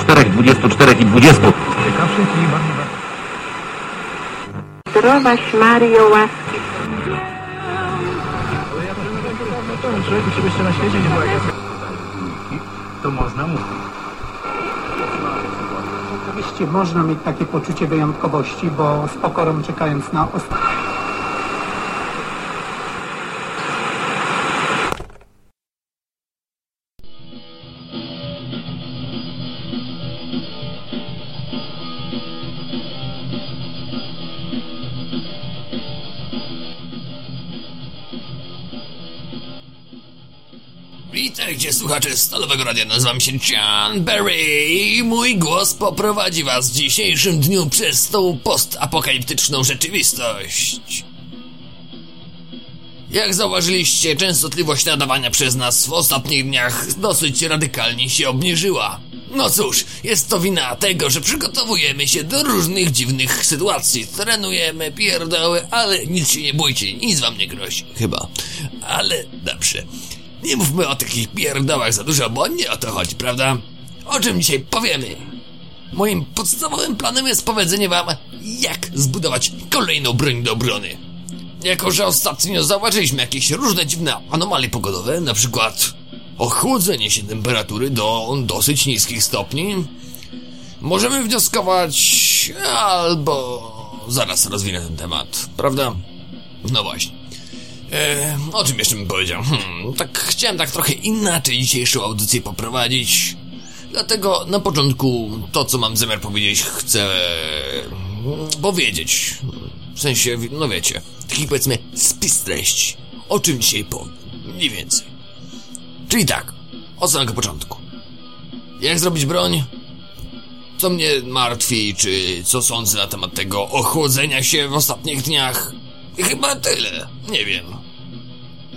Czterech, dwudziestu, czterech i dwudziestu. Ciekawszych i bardziej... Zdrowaś Mario, łaski Człowieku, czegoś jeszcze na świecie nie było jak ja. To można mówić. Oczywiście można mieć takie poczucie wyjątkowości, bo z pokorą czekając na ostatnie. Witajcie słuchacze Stalowego Radia, nazywam się John Berry i mój głos poprowadzi was w dzisiejszym dniu przez tą postapokaliptyczną rzeczywistość. Jak zauważyliście, częstotliwość nadawania przez nas w ostatnich dniach dosyć radykalnie się obniżyła. No cóż, jest to wina tego, że przygotowujemy się do różnych dziwnych sytuacji. Trenujemy, pierdoły, ale nic się nie bójcie, nic wam nie grozi. Chyba. Ale dobrze. Nie mówmy o takich pierdołach za dużo, bo nie o to chodzi, prawda? O czym dzisiaj powiemy? Moim podstawowym planem jest powiedzenie wam, jak zbudować kolejną broń do obrony. Jako, że ostatnio zauważyliśmy jakieś różne dziwne anomalie pogodowe, na przykład ochłodzenie się temperatury do dosyć niskich stopni, możemy wnioskować, albo zaraz rozwinę ten temat, prawda? No właśnie. E, o czym jeszcze bym powiedział? Hmm, tak chciałem tak trochę inaczej dzisiejszą audycję poprowadzić. Dlatego na początku to, co mam zamiar powiedzieć, chcę mm, powiedzieć. W sensie, no wiecie, taki powiedzmy spis treści. O czym dzisiaj powiem. Mniej więcej. Czyli tak, od samego początku. Jak zrobić broń? Co mnie martwi, czy co sądzę na temat tego ochłodzenia się w ostatnich dniach? Chyba tyle. Nie wiem.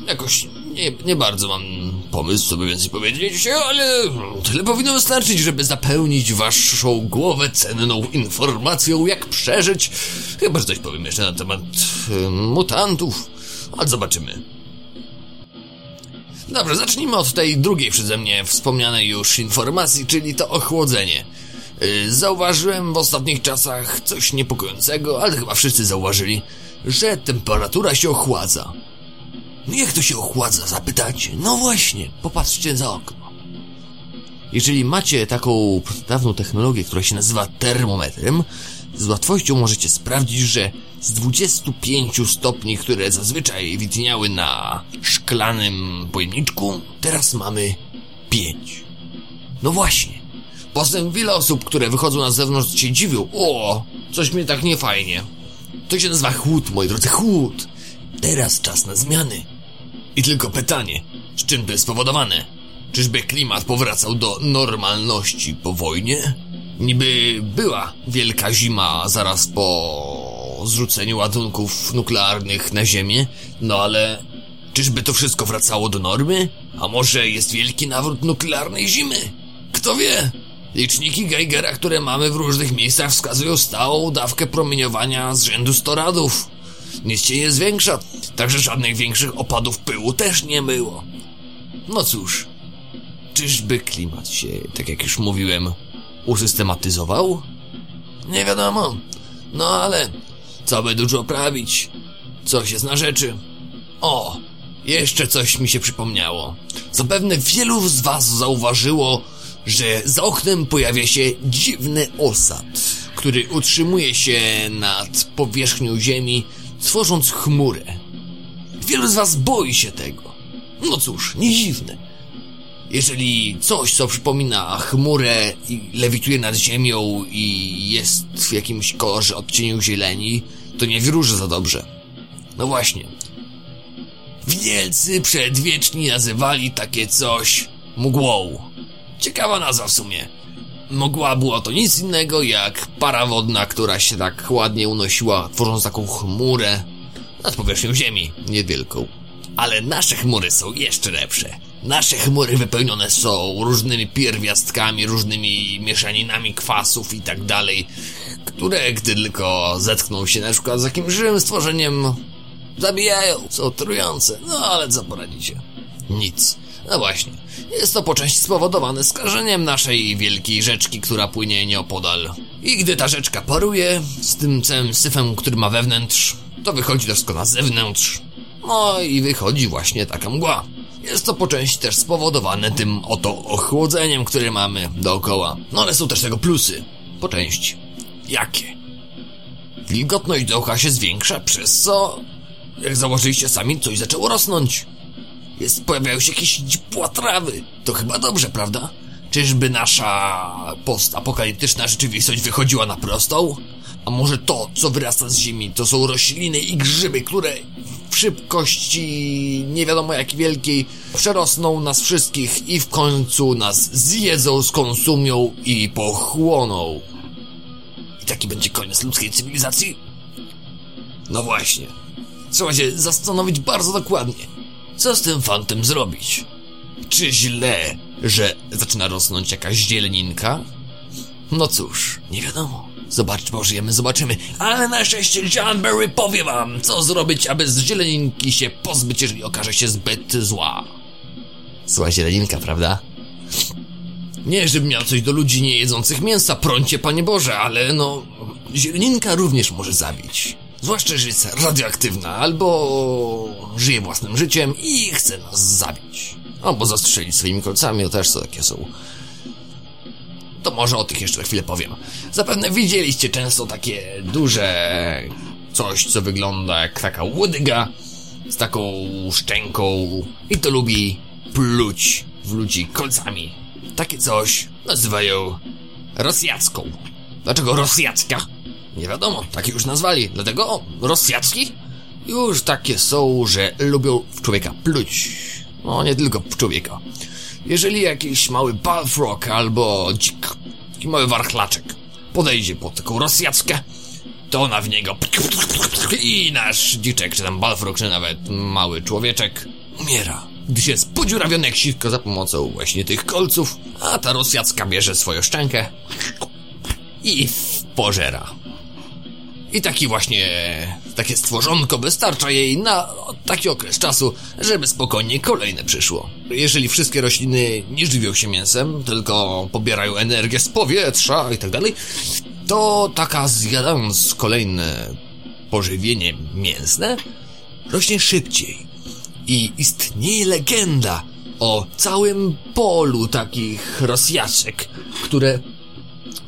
Jakoś nie, nie bardzo mam pomysł, co by więcej powiedzieć, ale tyle powinno wystarczyć, żeby zapełnić waszą głowę cenną informacją, jak przeżyć. Chyba, że coś powiem jeszcze na temat y, mutantów, ale zobaczymy. Dobrze, zacznijmy od tej drugiej przeze mnie wspomnianej już informacji, czyli to ochłodzenie. Y, Zauważyłem w ostatnich czasach coś niepokojącego, ale chyba wszyscy zauważyli, że temperatura się ochładza. No jak to się ochładza, zapytacie? No właśnie, popatrzcie za okno. Jeżeli macie taką dawną technologię, która się nazywa termometrem, z łatwością możecie sprawdzić, że z 25 stopni, które zazwyczaj widniały na szklanym pojemniczku, teraz mamy 5. No właśnie. Potem wiele osób, które wychodzą na zewnątrz się dziwią. O, coś mnie tak niefajnie. To się nazywa chłód, moi drodzy, chłód. Teraz czas na zmiany. I tylko pytanie, z czym to jest spowodowane? Czyżby klimat powracał do normalności po wojnie? Niby była wielka zima zaraz po zrzuceniu ładunków nuklearnych na Ziemię, no ale czyżby to wszystko wracało do normy? A może jest wielki nawrót nuklearnej zimy? Kto wie? Liczniki Geigera, które mamy w różnych miejscach wskazują stałą dawkę promieniowania z rzędu 100 radów. Nic się nie zwiększa, także żadnych większych opadów pyłu też nie było. No cóż, czyżby klimat się, tak jak już mówiłem, usystematyzował? Nie wiadomo. No ale, co by dużo prawić? Coś jest na rzeczy. O, jeszcze coś mi się przypomniało. Zapewne wielu z was zauważyło, że za oknem pojawia się dziwny osad, który utrzymuje się nad powierzchnią Ziemi, tworząc chmurę. Wielu z was boi się tego. No cóż, nie dziwne. Jeżeli coś, co przypomina chmurę i lewituje nad ziemią i jest w jakimś kolorze odcieniu zieleni, to nie wróży za dobrze. No właśnie. Wielcy przedwieczni nazywali takie coś mgłą. Ciekawa nazwa w sumie. Mgła było to nic innego jak para wodna, która się tak ładnie unosiła, tworząc taką chmurę nad powierzchnią Ziemi, niewielką. Ale nasze chmury są jeszcze lepsze. Nasze chmury wypełnione są różnymi pierwiastkami, różnymi mieszaninami kwasów i tak dalej, które gdy tylko zetkną się na przykład z jakimś żywym stworzeniem, zabijają, są trujące. No ale co poradzicie? Nic. No właśnie, jest to po części spowodowane skażeniem naszej wielkiej rzeczki, która płynie nieopodal. I gdy ta rzeczka paruje z tym całym syfem, który ma wewnątrz, to wychodzi wszystko na zewnątrz. No i wychodzi właśnie taka mgła. Jest to po części też spowodowane tym oto ochłodzeniem, które mamy dookoła. No ale są też tego plusy. Po części. Jakie? Wilgotność dookoła się zwiększa, przez co, jak założyliście sami, coś zaczęło rosnąć. Jest, pojawiają się jakieś dziupła trawy. To chyba dobrze, prawda? Czyżby nasza postapokaliptyczna rzeczywistość wychodziła na prostą? A może to, co wyrasta z ziemi, to są rośliny i grzyby, które w szybkości nie wiadomo jak wielkiej przerosną nas wszystkich i w końcu nas zjedzą, skonsumią i pochłoną. I taki będzie koniec ludzkiej cywilizacji? No właśnie. Trzeba się zastanowić bardzo dokładnie. Co z tym fantem zrobić? Czy źle, że zaczyna rosnąć jakaś zieleninka? No cóż, nie wiadomo. Zobacz, pożyjemy, zobaczymy. Ale na szczęście John Berry powie wam, co zrobić, aby z zieleninki się pozbyć, jeżeli okaże się zbyt zła. Zła zieleninka, prawda? Nie, żebym miał coś do ludzi nie jedzących mięsa, prącie, Panie Boże, ale no... Zieleninka również może zabić. Zwłaszcza, że jest radioaktywna, albo żyje własnym życiem i chce nas zabić. Albo zastrzelić swoimi kolcami, to też co takie są. To może o tych jeszcze chwilę powiem. Zapewne widzieliście często takie duże coś, co wygląda jak taka łodyga z taką szczęką i to lubi pluć w ludzi kolcami. Takie coś nazywają Rosjacką. Dlaczego Rosjacka? Nie wiadomo, takie już nazwali. Dlatego o, Rosjacki już takie są, że lubią w człowieka pluć. No, nie tylko w człowieka. Jeżeli jakiś mały balfrog albo dzik, taki mały warchlaczek podejdzie pod taką Rosjackę, to ona w niego i nasz dziczek, czy tam balfrog, czy nawet mały człowieczek umiera. Gdy się jest podziurawiony jak za pomocą właśnie tych kolców, a ta Rosjacka bierze swoją szczękę i pożera. I taki właśnie, takie stworzonko wystarcza jej na taki okres czasu, żeby spokojnie kolejne przyszło. Jeżeli wszystkie rośliny nie żywią się mięsem, tylko pobierają energię z powietrza i tak dalej, to taka zjadając kolejne pożywienie mięsne, rośnie szybciej. I istnieje legenda o całym polu takich rosjaczek, które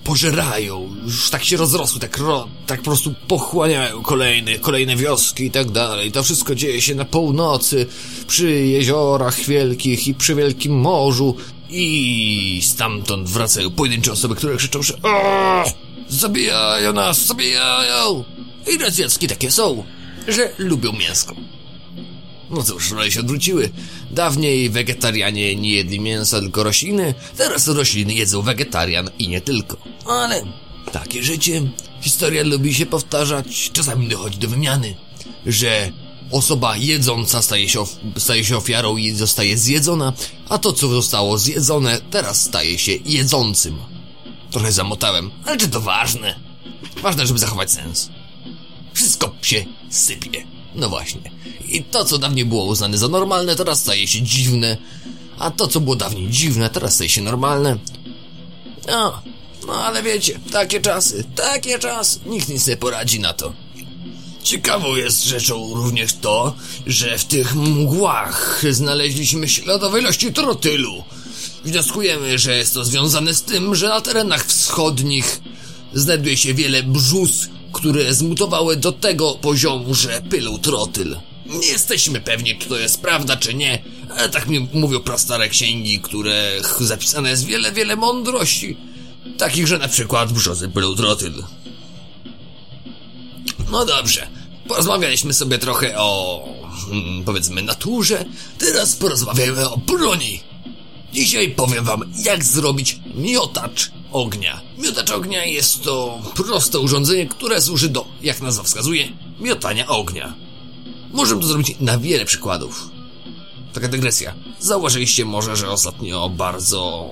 pożerają, już tak się rozrosły, tak, ro, tak po prostu pochłaniają kolejne, kolejne wioski i tak dalej. To wszystko dzieje się na północy, przy jeziorach wielkich i przy wielkim morzu i stamtąd wracają pojedyncze osoby, które krzyczą, że zabijają nas, zabijają! I racjacki takie są, że lubią mięsko. No cóż, role się odwróciły. Dawniej wegetarianie nie jedli mięsa, tylko rośliny, teraz rośliny jedzą wegetarian i nie tylko. Ale takie życie, historia lubi się powtarzać, czasami dochodzi do wymiany, że osoba jedząca staje się, staje się ofiarą i zostaje zjedzona, a to co zostało zjedzone teraz staje się jedzącym. Trochę zamotałem, ale czy to ważne? Ważne, żeby zachować sens. Wszystko się sypie. No właśnie. I to, co dawniej było uznane za normalne, teraz staje się dziwne. A to, co było dawniej dziwne, teraz staje się normalne. No, no ale wiecie, takie czasy, takie czasy. Nikt nic nie poradzi na to. Ciekawą jest rzeczą również to, że w tych mgłach znaleźliśmy śladowe ilości trotylu. Wnioskujemy, że jest to związane z tym, że na terenach wschodnich znajduje się wiele brzus, które zmutowały do tego poziomu, że pylą trotyl. Nie jesteśmy pewni, czy to jest prawda, czy nie, ale tak mi mówią prastare księgi, których zapisane jest wiele, wiele mądrości. Takich, że na przykład brzozy pylą trotyl. No dobrze, porozmawialiśmy sobie trochę o, hmm, powiedzmy, naturze, teraz porozmawiajmy o broni. Dzisiaj powiem wam, jak zrobić miotacz ognia. Miotacz ognia jest to proste urządzenie, które służy do, jak nazwa wskazuje, miotania ognia. Możemy to zrobić na wiele przykładów. Taka dygresja. Zauważyliście może, że ostatnio bardzo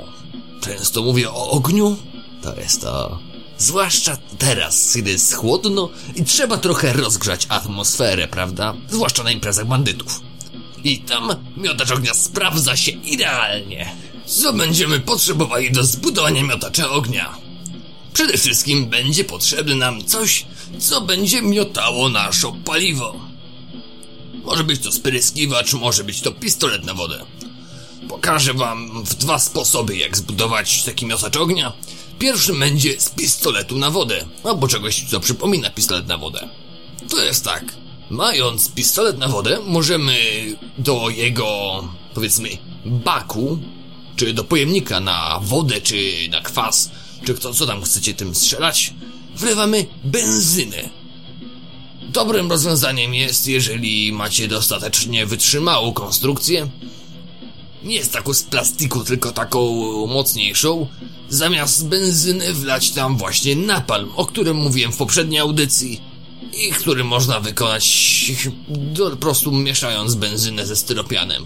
często mówię o ogniu? To jest to. Zwłaszcza teraz, kiedy jest chłodno i trzeba trochę rozgrzać atmosferę, prawda? Zwłaszcza na imprezach bandytów. I tam miotacz ognia sprawdza się idealnie. Co będziemy potrzebowali do zbudowania miotacza ognia? Przede wszystkim będzie potrzebne nam coś, co będzie miotało nasze paliwo. Może być to spryskiwacz, może być to pistolet na wodę. Pokażę wam dwa sposoby, jak zbudować taki miotacz ognia. Pierwszy będzie z pistoletu na wodę, albo czegoś, co przypomina pistolet na wodę. To jest tak. Mając pistolet na wodę, możemy do jego, powiedzmy, baku, czy do pojemnika na wodę, czy na kwas, czy kto, co tam chcecie tym strzelać, wlewamy benzynę. Dobrym rozwiązaniem jest, jeżeli macie dostatecznie wytrzymałą konstrukcję, nie jest taką z plastiku, tylko taką mocniejszą, zamiast benzyny wlać tam właśnie napalm, o którym mówiłem w poprzedniej audycji i który można wykonać po prostu mieszając benzynę ze styropianem.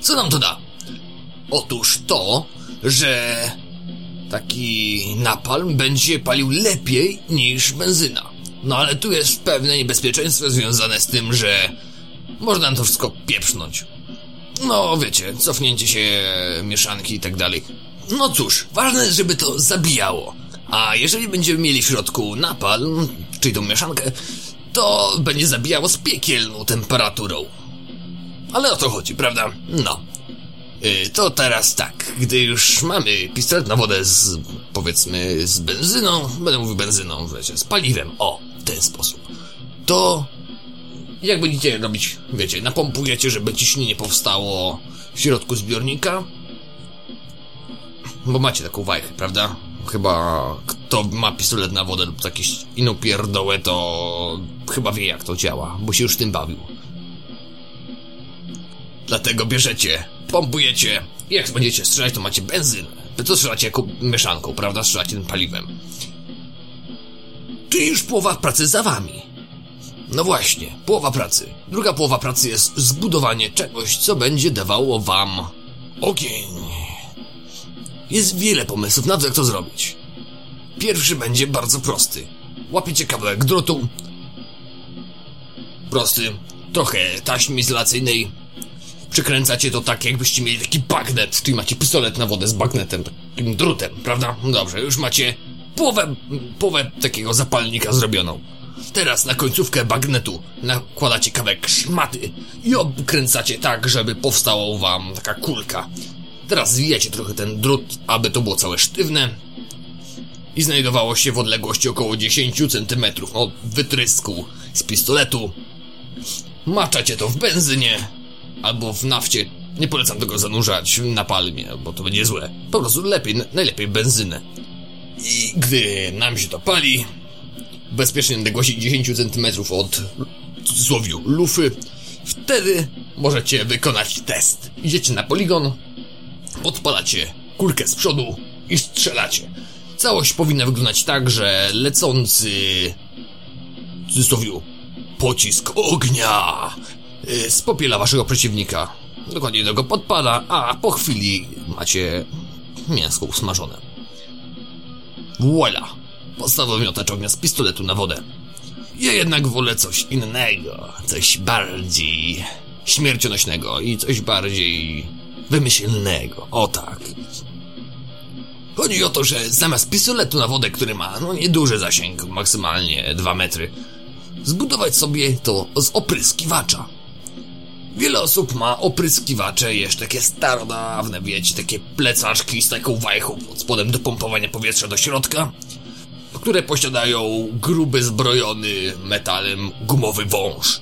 Co nam to da? Otóż to, że taki napalm będzie palił lepiej niż benzyna. No ale tu jest pewne niebezpieczeństwo związane z tym, że można to wszystko pieprznąć. No, wiecie, cofnięcie się mieszanki i tak dalej. No cóż, ważne żeby to zabijało. A jeżeli będziemy mieli w środku napalm, czyli tą mieszankę, to będzie zabijało z piekielną temperaturą. Ale o to chodzi, prawda? No. Yy, to teraz tak, gdy już mamy pistolet na wodę z, powiedzmy, z benzyną, będę mówił benzyną, wiecie, z paliwem, o, w ten sposób, to jak będziecie robić, wiecie, napompujecie, żeby ciśnienie powstało w środku zbiornika, bo macie taką wajchę, prawda? Chyba kto ma pistolet na wodę lub jakieś inną pierdołę, to chyba wie jak to działa, bo się już tym bawił. Dlatego bierzecie, pompujecie i jak będziecie strzelać, to macie benzynę. Wy to strzelacie jako mieszanką, prawda? Strzelacie tym paliwem. Czyli już połowa pracy za wami. No właśnie, połowa pracy. Druga połowa pracy jest zbudowanie czegoś, co będzie dawało wam ogień. Jest wiele pomysłów na to, jak to zrobić. Pierwszy będzie bardzo prosty. Łapiecie kawałek drutu. Prosty. Trochę taśmy izolacyjnej. Przykręcacie to tak, jakbyście mieli taki bagnet, czyli macie pistolet na wodę z bagnetem, takim drutem, prawda? Dobrze, już macie połowę, połowę takiego zapalnika zrobioną. Teraz na końcówkę bagnetu nakładacie kawałek szmaty i obkręcacie tak, żeby powstała wam taka kulka. Teraz zwijacie trochę ten drut, aby to było całe sztywne i znajdowało się w odległości około 10 cm od wytrysku z pistoletu. Maczacie to w benzynie albo w nafcie. Nie polecam tego zanurzać na palmie, bo to będzie złe. Po prostu lepiej, najlepiej benzynę. I gdy nam się to pali, bezpiecznej odległości 10 cm od w cudzysłowie lufy, wtedy możecie wykonać test. Idziecie na poligon, podpalacie kulkę z przodu i strzelacie. Całość powinna wyglądać tak, że lecący w cudzysłowie pocisk ognia y, spopiela waszego przeciwnika. Dokładnie do go podpada, a po chwili macie mięsko usmażone. Voila! Podstawowy miotacz ognia z pistoletu na wodę. Ja jednak wolę coś innego, coś bardziej śmiercionośnego i coś bardziej wymyślnego. O tak. Chodzi o to, że zamiast pistoletu na wodę, który ma no nieduży zasięg, maksymalnie 2 metry, zbudować sobie to z opryskiwacza. Wiele osób ma opryskiwacze, jeszcze takie starodawne, wiecie, takie plecaczki z taką wajchą pod spodem do pompowania powietrza do środka, które posiadają gruby, zbrojony metalem gumowy wąż.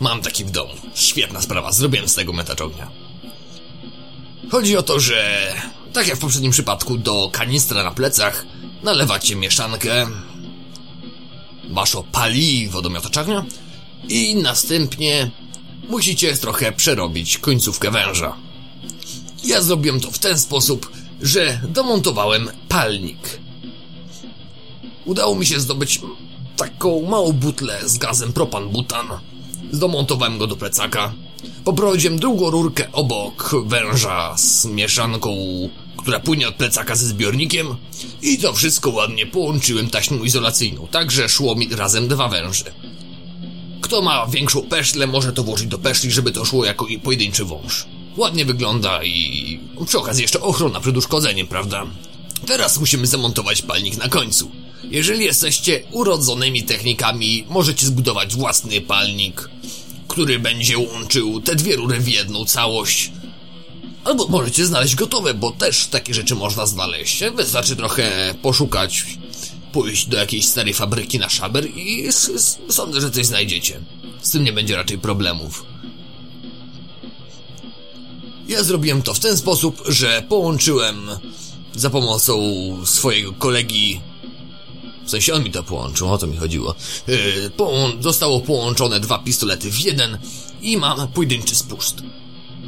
Mam taki w domu. Świetna sprawa, zrobiłem z tego metacz ognia. Chodzi o to, że tak jak w poprzednim przypadku do kanistra na plecach nalewacie mieszankę, wasze paliwo do miotacza ognia i następnie musicie trochę przerobić końcówkę węża. Ja zrobiłem to w ten sposób, że domontowałem palnik. Udało mi się zdobyć taką małą butlę z gazem propan-butan. Zdomontowałem go do plecaka. Poprowadziłem drugą rurkę obok węża z mieszanką, która płynie od plecaka ze zbiornikiem i to wszystko ładnie połączyłem taśmą izolacyjną, tak że szło mi razem dwa węże. Kto ma większą peszlę, może to włożyć do peszli, żeby to szło jako pojedynczy wąż. Ładnie wygląda i przy okazji jeszcze ochrona przed uszkodzeniem, prawda? Teraz musimy zamontować palnik na końcu. Jeżeli jesteście urodzonymi technikami, możecie zbudować własny palnik, który będzie łączył te dwie rury w jedną całość. Albo możecie znaleźć gotowe, bo też takie rzeczy można znaleźć. Wystarczy trochę poszukać, pójść do jakiejś starej fabryki na szaber i sądzę, że coś znajdziecie. Z tym nie będzie raczej problemów. Ja zrobiłem to w ten sposób, że połączyłem za pomocą swojego kolegi w sensie on mi to połączył, o to mi chodziło. Yy, połą zostało połączone dwa pistolety w jeden i mam pojedynczy spust.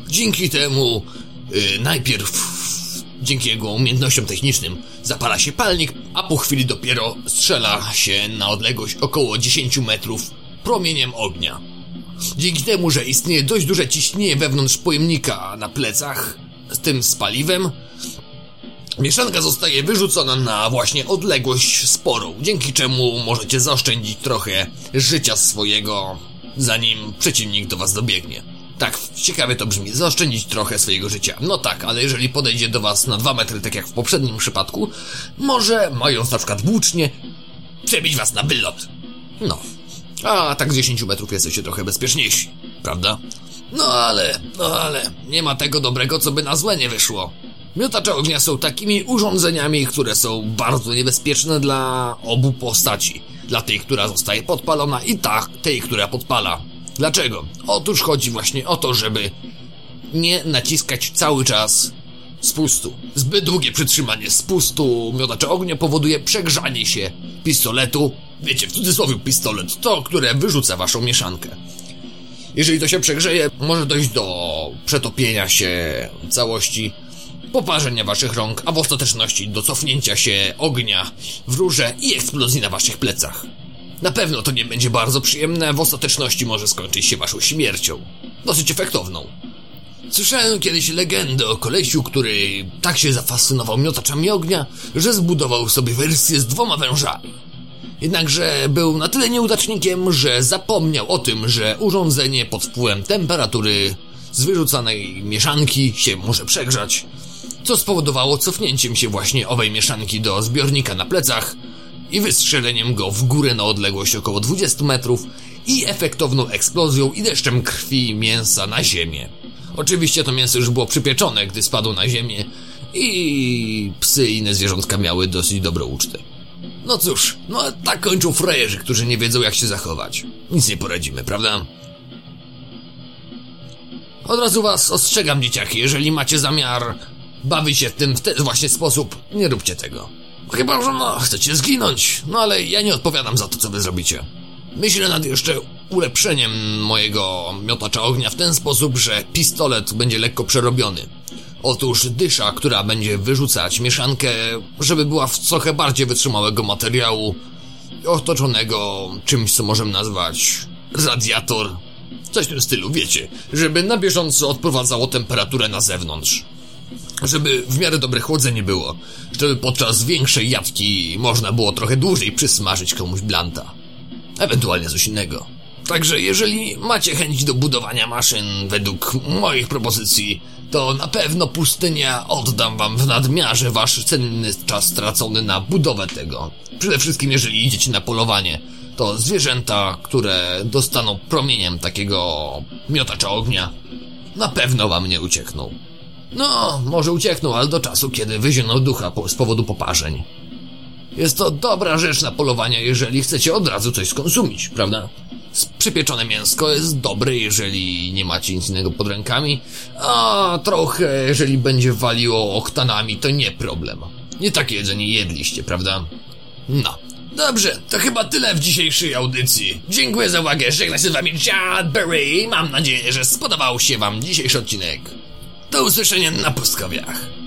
Dzięki temu yy, najpierw dzięki jego umiejętnościom technicznym zapala się palnik, a po chwili dopiero strzela się na odległość około 10 metrów promieniem ognia. Dzięki temu, że istnieje dość duże ciśnienie wewnątrz pojemnika na plecach, z tym z paliwem, mieszanka zostaje wyrzucona na właśnie odległość sporą, dzięki czemu możecie zaoszczędzić trochę życia swojego, zanim przeciwnik do was dobiegnie. Tak, ciekawie to brzmi, zaoszczędzić trochę swojego życia. No tak, ale jeżeli podejdzie do was na dwa metry, tak jak w poprzednim przypadku, może, mając na przykład włócznie, przebić was na wylot. No, a tak z 10 metrów jesteście trochę bezpieczniejsi, prawda? No ale, no ale, nie ma tego dobrego, co by na złe nie wyszło. Miotacze ognia są takimi urządzeniami, które są bardzo niebezpieczne dla obu postaci. Dla tej, która zostaje podpalona i ta, tej, która podpala. Dlaczego? Otóż chodzi właśnie o to, żeby nie naciskać cały czas spustu. Zbyt długie przytrzymanie spustu miotacza ognia powoduje przegrzanie się pistoletu wiecie, w cudzysłowie pistolet, to, które wyrzuca waszą mieszankę. Jeżeli to się przegrzeje, może dojść do przetopienia się całości, poparzenia waszych rąk, a w ostateczności do cofnięcia się ognia w rurze i eksplozji na waszych plecach. Na pewno to nie będzie bardzo przyjemne, w ostateczności może skończyć się waszą śmiercią. Dosyć efektowną. Słyszałem kiedyś legendę o kolesiu, który tak się zafascynował miotaczami ognia, że zbudował sobie wersję z dwoma wężami. Jednakże był na tyle nieudacznikiem, że zapomniał o tym, że urządzenie pod wpływem temperatury z wyrzucanej mieszanki się może przegrzać, co spowodowało cofnięciem się właśnie owej mieszanki do zbiornika na plecach i wystrzeleniem go w górę na odległość około 20 metrów i efektowną eksplozją i deszczem krwi i mięsa na ziemię. Oczywiście to mięso już było przypieczone, gdy spadło na ziemię i psy i inne zwierzątka miały dosyć dobrą ucztę. No cóż, no tak kończą frajerzy, którzy nie wiedzą jak się zachować. Nic nie poradzimy, prawda? Od razu was ostrzegam, dzieciaki, jeżeli macie zamiar bawić się w tym w ten właśnie sposób, nie róbcie tego. Chyba, że no, chcecie zginąć, no ale ja nie odpowiadam za to, co wy zrobicie. Myślę nad jeszcze ulepszeniem mojego miotacza ognia w ten sposób, że pistolet będzie lekko przerobiony. Otóż dysza, która będzie wyrzucać mieszankę, żeby była w trochę bardziej wytrzymałego materiału, otoczonego czymś, co możemy nazwać radiator. Coś w tym stylu, wiecie, żeby na bieżąco odprowadzało temperaturę na zewnątrz. Żeby w miarę dobre chłodzenie było, żeby podczas większej jawki można było trochę dłużej przysmażyć komuś blanta. Ewentualnie coś innego. Także jeżeli macie chęć do budowania maszyn według moich propozycji, to na pewno pustynia oddam wam w nadmiarze wasz cenny czas stracony na budowę tego. Przede wszystkim jeżeli idziecie na polowanie, to zwierzęta, które dostaną promieniem takiego miotacza ognia, na pewno wam nie uciekną. No, może uciekną, ale do czasu, kiedy wyzioną ducha z powodu poparzeń. Jest to dobra rzecz na polowanie, jeżeli chcecie od razu coś skonsumić, prawda? Przypieczone mięsko jest dobre, jeżeli nie macie nic innego pod rękami, a trochę, jeżeli będzie waliło oktanami, to nie problem. Nie takie jedzenie jedliście, prawda? No. Dobrze, to chyba tyle w dzisiejszej audycji. Dziękuję za uwagę, żegna się z wami Chad Berry. Mam nadzieję, że spodobał się wam dzisiejszy odcinek. Do usłyszenia na pustkowiach.